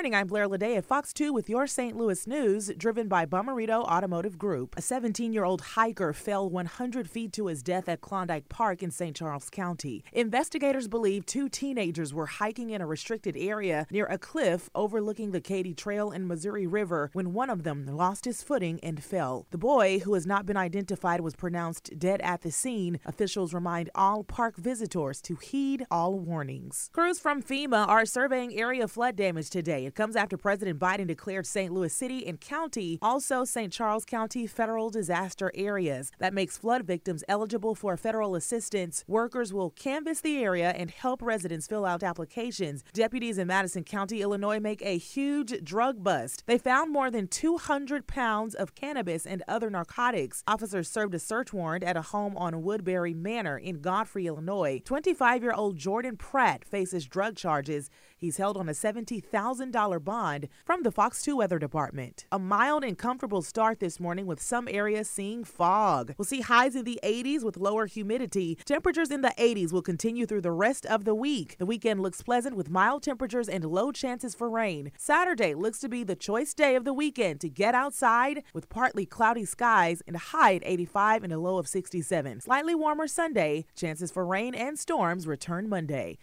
Morning. I'm Blair Lede at Fox 2 with your St. Louis news, driven by Bommarito Automotive Group. A 17 year old hiker fell 100 feet to his death at Klondike Park in St. Charles County. Investigators believe two teenagers were hiking in a restricted area near a cliff overlooking the Katy Trail and Missouri River when one of them lost his footing and fell. The boy, who has not been identified, was pronounced dead at the scene. Officials remind all park visitors to heed all warnings. Crews from FEMA are surveying area flood damage today. It comes after President Biden declared St. Louis City and County, also St. Charles County, federal disaster areas. That makes flood victims eligible for federal assistance. Workers will canvass the area and help residents fill out applications. Deputies in Madison County, Illinois, make a huge drug bust. They found more than 200 pounds of cannabis and other narcotics. Officers served a search warrant at a home on Woodbury Manor in Godfrey, Illinois. 25 year old Jordan Pratt faces drug charges. He's held on a $70,000 bond from the Fox 2 Weather Department. A mild and comfortable start this morning with some areas seeing fog. We'll see highs in the 80s with lower humidity. Temperatures in the 80s will continue through the rest of the week. The weekend looks pleasant with mild temperatures and low chances for rain. Saturday looks to be the choice day of the weekend to get outside with partly cloudy skies and a high at 85 and a low of 67. Slightly warmer Sunday. Chances for rain and storms return Monday.